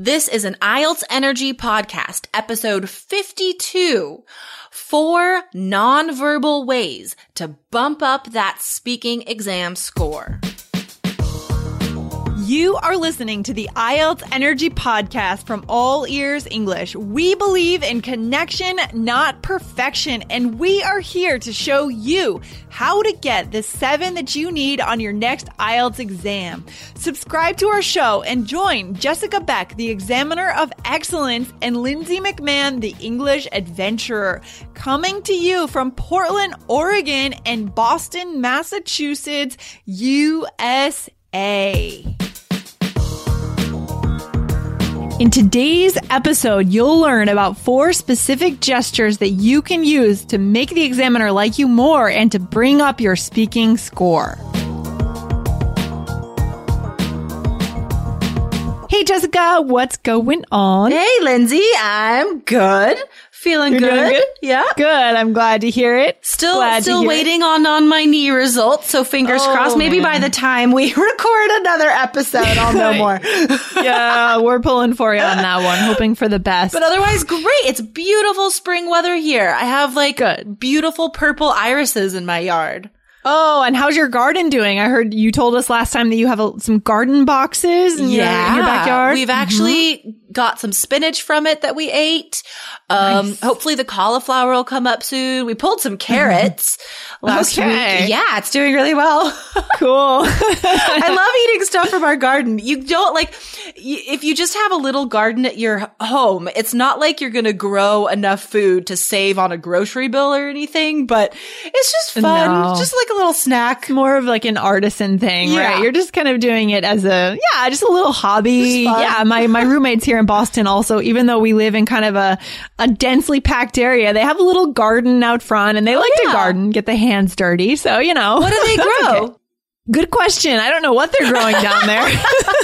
This is an IELTS Energy podcast, episode 52. Four nonverbal ways to bump up that speaking exam score. You are listening to the IELTS Energy Podcast from All Ears English. We believe in connection, not perfection, and we are here to show you how to get the seven that you need on your next IELTS exam. Subscribe to our show and join Jessica Beck, the Examiner of Excellence, and Lindsay McMahon, the English Adventurer, coming to you from Portland, Oregon, and Boston, Massachusetts, USA. In today's episode, you'll learn about four specific gestures that you can use to make the examiner like you more and to bring up your speaking score. Hey Jessica, what's going on? Hey, Lindsay, I'm good. Feeling good. good? Yeah. Good. I'm glad to hear it. Still, Glad still waiting on on my knee results. So fingers Oh, crossed. Maybe by the time we record another episode, I'll know more. Yeah, we're pulling for you on that one, hoping for the best. But otherwise, great. It's beautiful spring weather here. I have like Good. beautiful purple irises in my yard. Oh, and how's your garden doing? I heard you told us last time that you have a, some garden boxes in, your, in your backyard. We've actually mm-hmm. Got some spinach from it that we ate. Um, Nice. hopefully the cauliflower will come up soon. We pulled some carrots last Okay. week. Yeah, it's doing really well. cool. I love eating stuff from our garden. You don't like, if you just have a little garden at your home, it's not like you're going to grow enough food to save on a grocery bill or anything, but it's just fun. No. Just like a little snack. more of like an artisan thing, Yeah. right? You're just kind of doing it as a, yeah, just a little hobby. Yeah. My, my roommates here in Boston also, even though we live in kind of a, a densely packed area, they have a little garden out front and they oh, like to garden, get the hands dirty. So, you know. What do they grow? okay. Good question. I don't know what they're growing down there.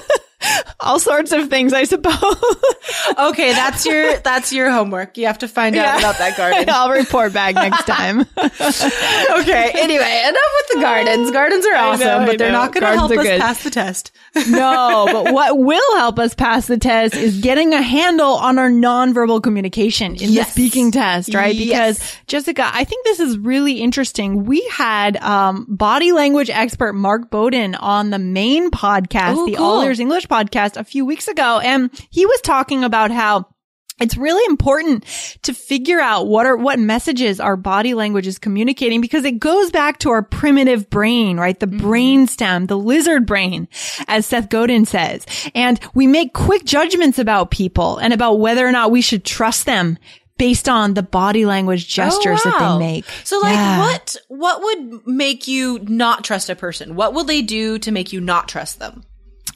All sorts of things, I suppose. Okay, that's your that's your homework. You have to find out Yeah. about that garden. I'll report back next time. okay. Anyway, enough with the gardens. Gardens are awesome, know, but they're not going to help us good. pass the test. No, but what will help us pass the test is getting a handle on our nonverbal communication in Yes. the speaking test, right? Yes. Because Jessica, I think this is really interesting. We had um, body language expert Mark Bowden on the main podcast, Ooh, the cool. All Ears English podcast, a few weeks ago, and he was talking about how it's really important to figure out what are, what messages our body language is communicating because it goes back to our primitive brain, right? The mm-hmm. brain stem, the lizard brain, as Seth Godin says. And we make quick judgments about people and about whether or not we should trust them based on the body language oh, gestures Oh, that they make. So like Yeah. what what would make you not trust a person? What will they do to make you not trust them?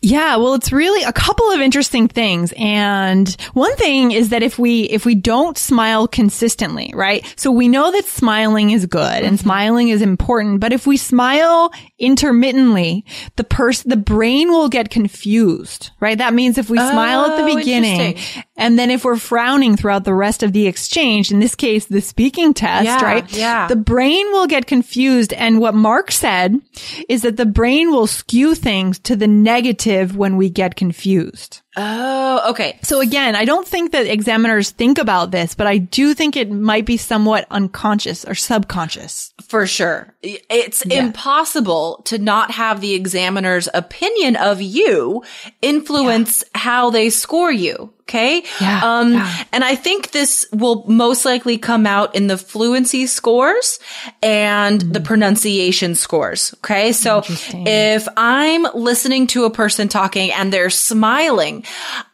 Yeah, well, it's really a couple of interesting things. And one thing is that if we, if we don't smile consistently, right? So we know that smiling is good and mm-hmm. smiling is important, but if we smile intermittently, the person, the brain will get confused, right? That means if we smile at Oh, the beginning and then if we're frowning throughout the rest of the exchange, in this case, the speaking test, Yeah, right? yeah. The brain will get confused. And what Mark said is that the brain will skew things to the negative when we get confused. Oh, okay. So again, I don't think that examiners think about this, but I do think it might be somewhat unconscious or subconscious. For sure. It's impossible to not have the examiner's opinion of you influence how they score you. Okay. Yeah, Um, yeah. and I think this will most likely come out in the fluency scores and the pronunciation scores. Okay. So if I'm listening to a person talking and they're smiling,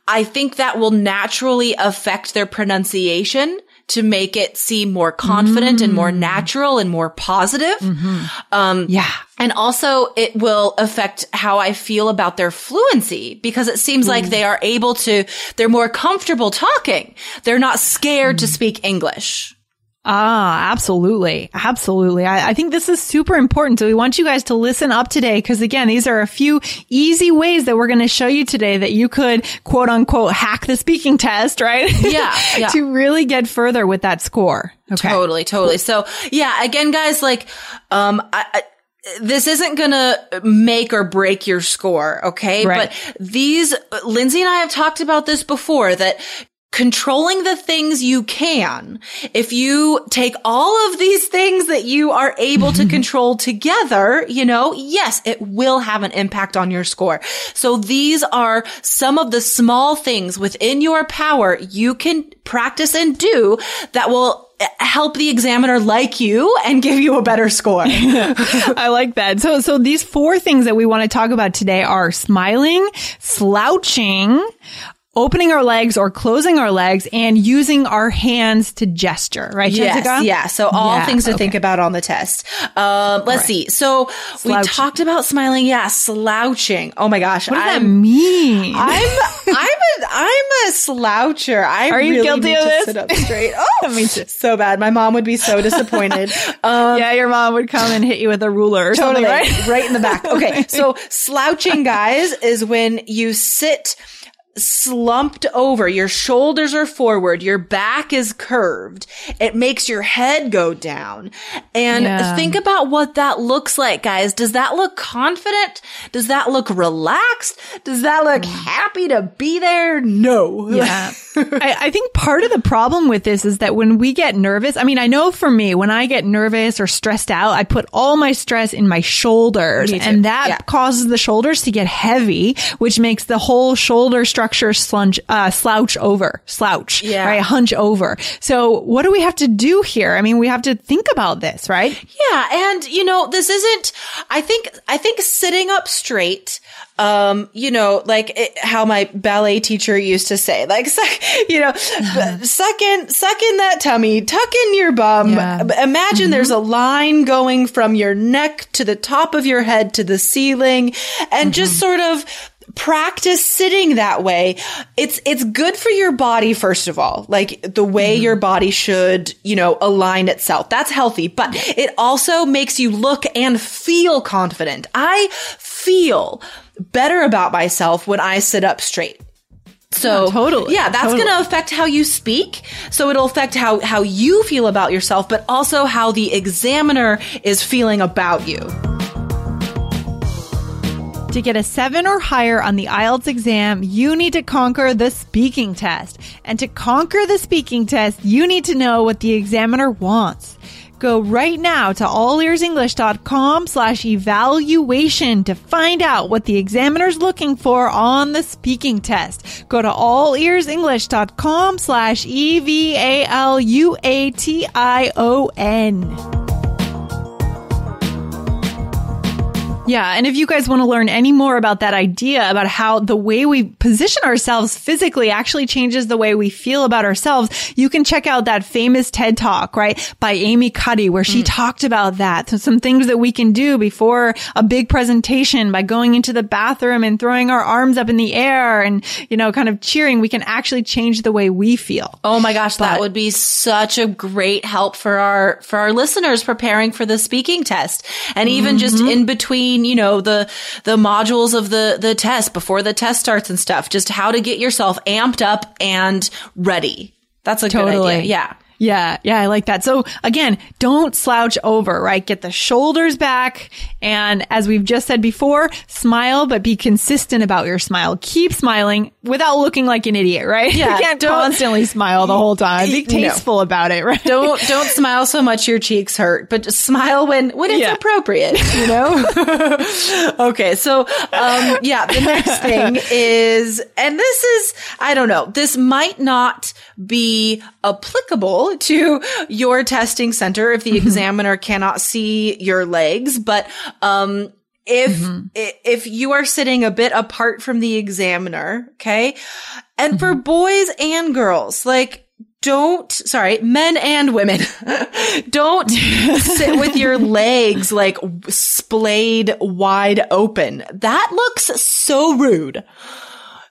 I think that will naturally affect their pronunciation to make it seem more confident and more mm. natural and more positive. Mm-hmm. Um, Yeah. and also it will affect how I feel about their fluency because it seems like mm. they are able to, they're more comfortable talking. They're not scared to mm. speak English. Ah, absolutely. Absolutely. I, I think this is super important. So we want you guys to listen up today because again, these are a few easy ways that we're going to show you today that you could quote unquote hack the speaking test, right? Yeah, yeah. to really get further with that score. Okay. Totally, totally. So yeah, again, guys, like, um, I, I, this isn't gonna make or break your score, okay? Right. But these, Lindsay and I have talked about this before that controlling the things you can, if you take all of these things that you are able to mm-hmm. control together, you know, yes, it will have an impact on your score. So these are some of the small things within your power you can practice and do that will eh, help the examiner like you and give you a better score. I like that. So, so these four things that we want to talk about today are smiling, slouching, opening our legs or closing our legs and using our hands to gesture, right, Jessica? Yeah. So all Yeah, things to okay. think about on the test. Um, let's see. So we talked about smiling. Yeah, slouching. Oh my gosh. What does that I'm, mean? I'm, I'm a, I'm a sloucher. I Are you really guilty need of to this? sit up straight. Oh, Me too. so bad. My mom would be so disappointed. Um, yeah, your mom would come and hit you with a ruler or Totally. something, right? in the back. Okay. So slouching guys is when you sit slumped over. Your shoulders are forward. Your back is curved. It makes your head go down. And Yeah. think about what that looks like, guys. Does that look confident? Does that look relaxed? Does that look mm. happy to be there? No. Yeah. I, I think part of the problem with this is that when we get nervous, I mean, I know for me, when I get nervous or stressed out, I put all my stress in my shoulders and that Yeah. causes the shoulders to get heavy, which makes the whole shoulder structure slunge, uh, slouch over, slouch, Yeah. right? Hunch over. So what do we have to do here? I mean, we have to think about this, right? Yeah, and you know, this isn't I think I think sitting up straight um, you know, like it, how my ballet teacher used to say, like, suck, you know, suck in, suck in that tummy, tuck in your bum. Yeah. Imagine there's a line going from your neck to the top of your head to the ceiling and just sort of practice sitting that way. It's, it's good for your body, first of all, like the way mm-hmm. your body should, you know, align itself. That's healthy, but it also makes you look and feel confident. I feel better about myself when I sit up straight. So Yeah, totally. yeah, that's Totally. going to affect how you speak. So it'll affect how, how you feel about yourself, but also how the examiner is feeling about you. To get a seven or higher on the IELTS exam, you need to conquer the speaking test. And to conquer the speaking test, you need to know what the examiner wants. Go right now to allearsenglish.com slash evaluation to find out what the examiner's looking for on the speaking test. Go to allearsenglish.com slash E-V-A-L-U-A-T-I-O-N. Yeah. And if you guys want to learn any more about that idea about how the way we position ourselves physically actually changes the way we feel about ourselves, you can check out that famous TED talk, right? By Amy Cuddy, where she talked about that. So some things that we can do before a big presentation by going into the bathroom and throwing our arms up in the air and, you know, kind of cheering. We can actually change the way we feel. Oh my gosh, that would be such a great help for our for our listeners preparing for the speaking test. And even just Mm-hmm. in between, you know, the the modules of the the test before the test starts and stuff, just how to get yourself amped up and ready. That's a good Totally. idea. Yeah. Yeah, yeah, I like that. So again, don't slouch over, right? Get the shoulders back. And as we've just said before, smile, but be consistent about your smile. Keep smiling without looking like an idiot, right? Yeah, you can't constantly smile the whole time. Be No. tasteful about it, right? Don't don't smile so much your cheeks hurt, but just smile when when it's Yeah. appropriate, you know? okay, so um yeah, the next thing is and this is I don't know, this might not be applicable to your testing center if the mm-hmm. examiner cannot see your legs, but um if mm-hmm. i- if you are sitting a bit apart from the examiner, okay? And for mm-hmm. boys and girls, like don't, sorry, men and women, don't sit with your legs like splayed wide open. That looks so rude.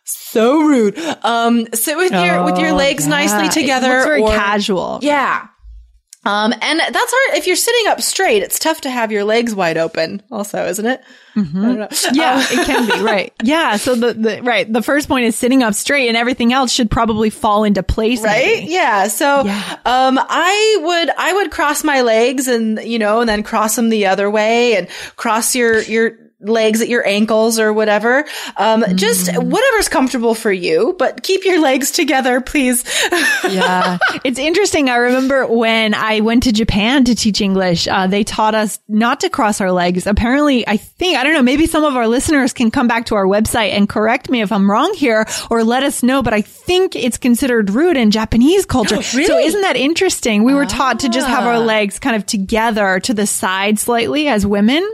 So rude. Um, sit with your, with your Oh, legs yeah. nicely together. very or- casual. Yeah. Um, and that's hard. If you're sitting up straight, it's tough to have your legs wide open also, isn't it? Mm-hmm. Yeah, um, it can be. Right. Yeah. So the, the, right. The first point is sitting up straight and everything else should probably fall into place. Right. Maybe. Yeah. So, yeah. um, I would, I would cross my legs and, you know, and then cross them the other way and cross your, your, legs at your ankles or whatever. Um, mm. just whatever's comfortable for you, but keep your legs together, please. yeah. It's interesting. I remember when I went to Japan to teach English, uh, they taught us not to cross our legs. Apparently, I think, I don't know, maybe some of our listeners can come back to our website and correct me if I'm wrong here or let us know, but I think it's considered rude in Japanese culture. Oh, really? So isn't that interesting? We were taught to just have our ah. legs kind of together to the side slightly as women.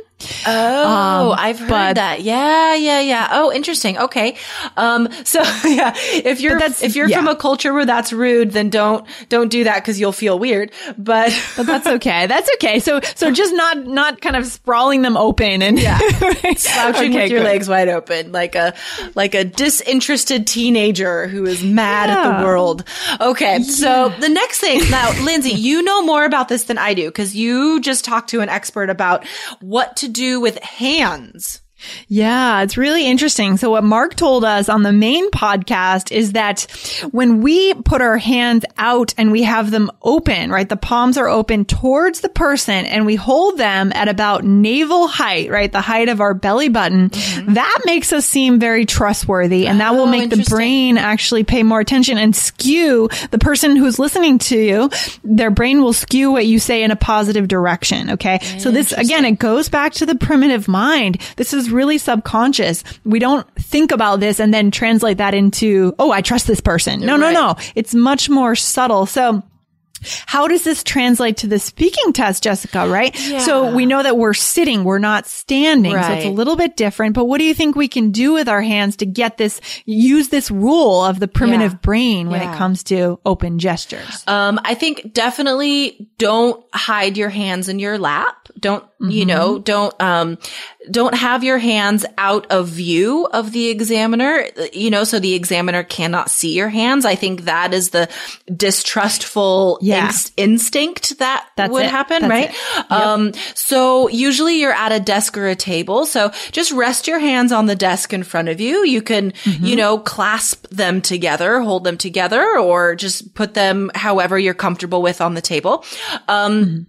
Oh, um, I've heard but, that. Yeah, yeah, yeah. Oh, interesting. Okay. Um, so yeah, if you're if you're yeah. from a culture where that's rude, then don't don't do that because you'll feel weird. But but that's okay. That's okay. So so just not not kind of sprawling them open and yeah, slouching okay, with your good. legs wide open like a like a disinterested teenager who is mad yeah. at the world. Okay. Yeah. So the next thing now, Lindsay, you know more about this than I do because you just talked to an expert about what to do with hands. Yeah, it's really interesting. So what Mark told us on the main podcast is that when we put our hands out and we have them open, right? The palms are open towards the person and we hold them at about navel height, right? The height of our belly button. Mm-hmm. That makes us seem very trustworthy and that will oh, make the brain actually pay more attention and skew the person who's listening to you. Their brain will skew what you say in a positive direction. Okay. So this again, it goes back to the primitive mind. This is really subconscious. We don't think about this and then translate that into, oh, I trust this person. No, right. no, no. It's much more subtle. So how does this translate to the speaking test, Jessica, right? Yeah. So we know that we're sitting, we're not standing. Right. So it's a little bit different, but what do you think we can do with our hands to get this, use this rule of the primitive yeah. brain when yeah. it comes to open gestures? Um, I think definitely don't hide your hands in your lap. Don't, mm-hmm. you know, don't, um, don't have your hands out of view of the examiner, you know, so the examiner cannot see your hands. I think that is the distrustful yeah. inst- instinct that That's would it. happen, That's right? Yep. Um, so usually you're at a desk or a table. So just rest your hands on the desk in front of you. You can, mm-hmm. you know, clasp them together, hold them together, or just put them however you're comfortable with on the table. Um, mm-hmm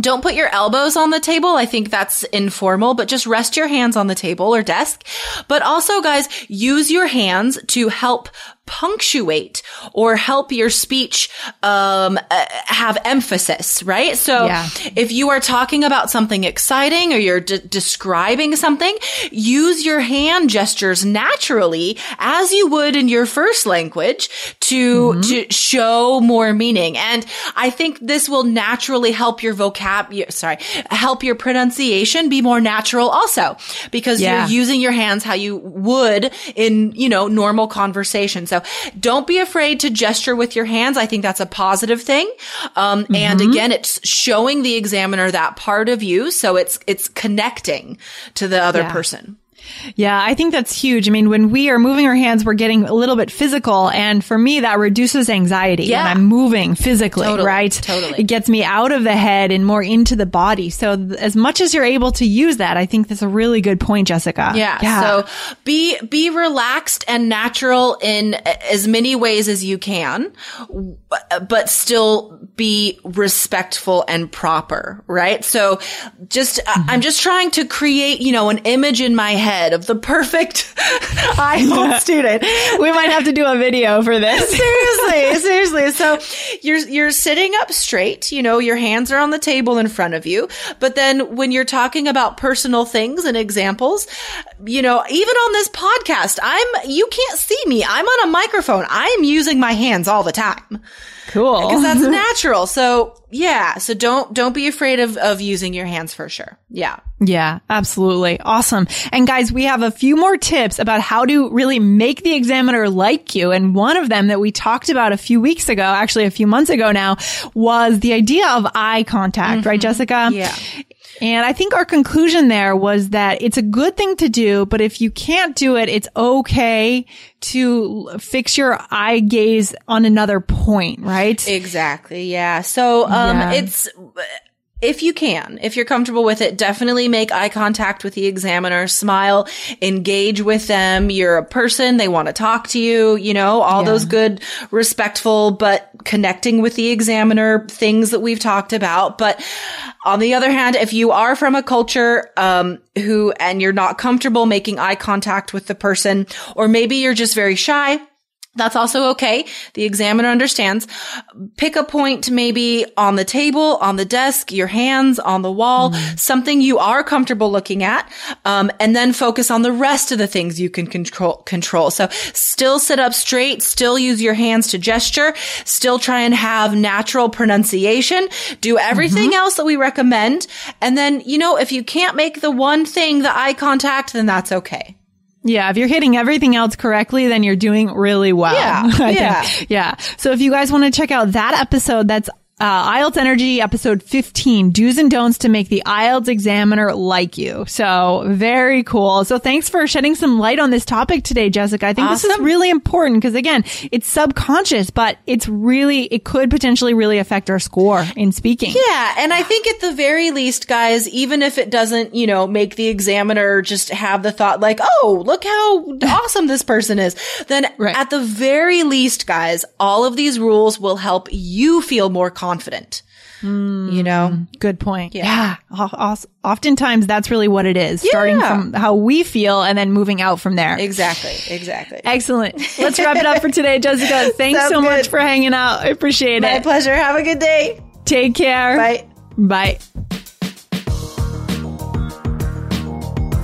don't put your elbows on the table. I think that's informal, but just rest your hands on the table or desk. But also, guys, use your hands to help punctuate or help your speech um, uh, have emphasis, right? So yeah. if you are talking about something exciting or you're de- describing something, use your hand gestures naturally as you would in your first language to mm-hmm. to show more meaning. And I think this will naturally help your vocab sorry, help your pronunciation be more natural also because yeah. you're using your hands how you would in, you know, normal conversation. So don't be afraid to gesture with your hands. I think that's a positive thing. Um, mm-hmm. and again, it's showing the examiner that part of you. So it's, it's connecting to the other yeah. person. Yeah, I think that's huge. I mean, when we are moving our hands, we're getting a little bit physical. And for me, that reduces anxiety yeah. when I'm moving physically, totally, right? Totally. It gets me out of the head and more into the body. So th- as much as you're able to use that, I think that's a really good point, Jessica. Yeah. yeah. So be, be relaxed and natural in as many ways as you can, but still be respectful and proper, right? So just, mm-hmm. I'm just trying to create, you know, an image in my head head of the perfect IELTS student. We might have to do a video for this. seriously, seriously. So you're you're sitting up straight, you know, your hands are on the table in front of you. But then when you're talking about personal things and examples, you know, even on this podcast, I'm you can't see me. I'm on a microphone. I'm using my hands all the time. Cool. Because that's natural. So yeah. So don't don't be afraid of of using your hands for sure. Yeah. Yeah, absolutely. Awesome. And guys, we have a few more tips about how to really make the examiner like you. And one of them that we talked about a few weeks ago, actually a few months ago now, was the idea of eye contact, mm-hmm. right, Jessica? Yeah. And I think our conclusion there was that it's a good thing to do, but if you can't do it, it's okay to fix your eye gaze on another point, right? Exactly. Yeah. So, um, yeah. it's, if you can, if you're comfortable with it, definitely make eye contact with the examiner, smile, engage with them. You're a person. They want to talk to you, you know, all yeah. those good, respectful, but connecting with the examiner things that we've talked about. But on the other hand, if you are from a culture, um, who, and you're not comfortable making eye contact with the person, or maybe you're just very shy, that's also okay. The examiner understands. Pick a point maybe on the table, on the desk, your hands on the wall, mm. something you are comfortable looking at, um, and then focus on the rest of the things you can control. Control. So still sit up straight, still use your hands to gesture, still try and have natural pronunciation. Do everything mm-hmm. else that we recommend, and then you know if you can't make the one thing, the eye contact, then that's okay. Yeah, if you're hitting everything else correctly, then you're doing really well. Yeah. yeah. Yeah. So if you guys want to check out that episode, that's uh, IELTS Energy episode 15, do's and don'ts to make the IELTS examiner like you. So very cool. So thanks for shedding some light on this topic today, Jessica. I think awesome. this is really important because again, it's subconscious, but it's really, it could potentially really affect our score in speaking. Yeah. And I think at the very least, guys, even if it doesn't, you know, make the examiner just have the thought like, oh, look how awesome this person is, then right. at the very least, guys, all of these rules will help you feel more confident confident. Mm, you know, good point. Yeah. yeah. Oftentimes that's really what it is. Yeah. Starting from how we feel and then moving out from there. Exactly. Exactly. Excellent. Let's wrap it up for today, Jessica. Thanks Sounds so good. much for hanging out. I appreciate My it. My pleasure. Have a good day. Take care. Bye. Bye.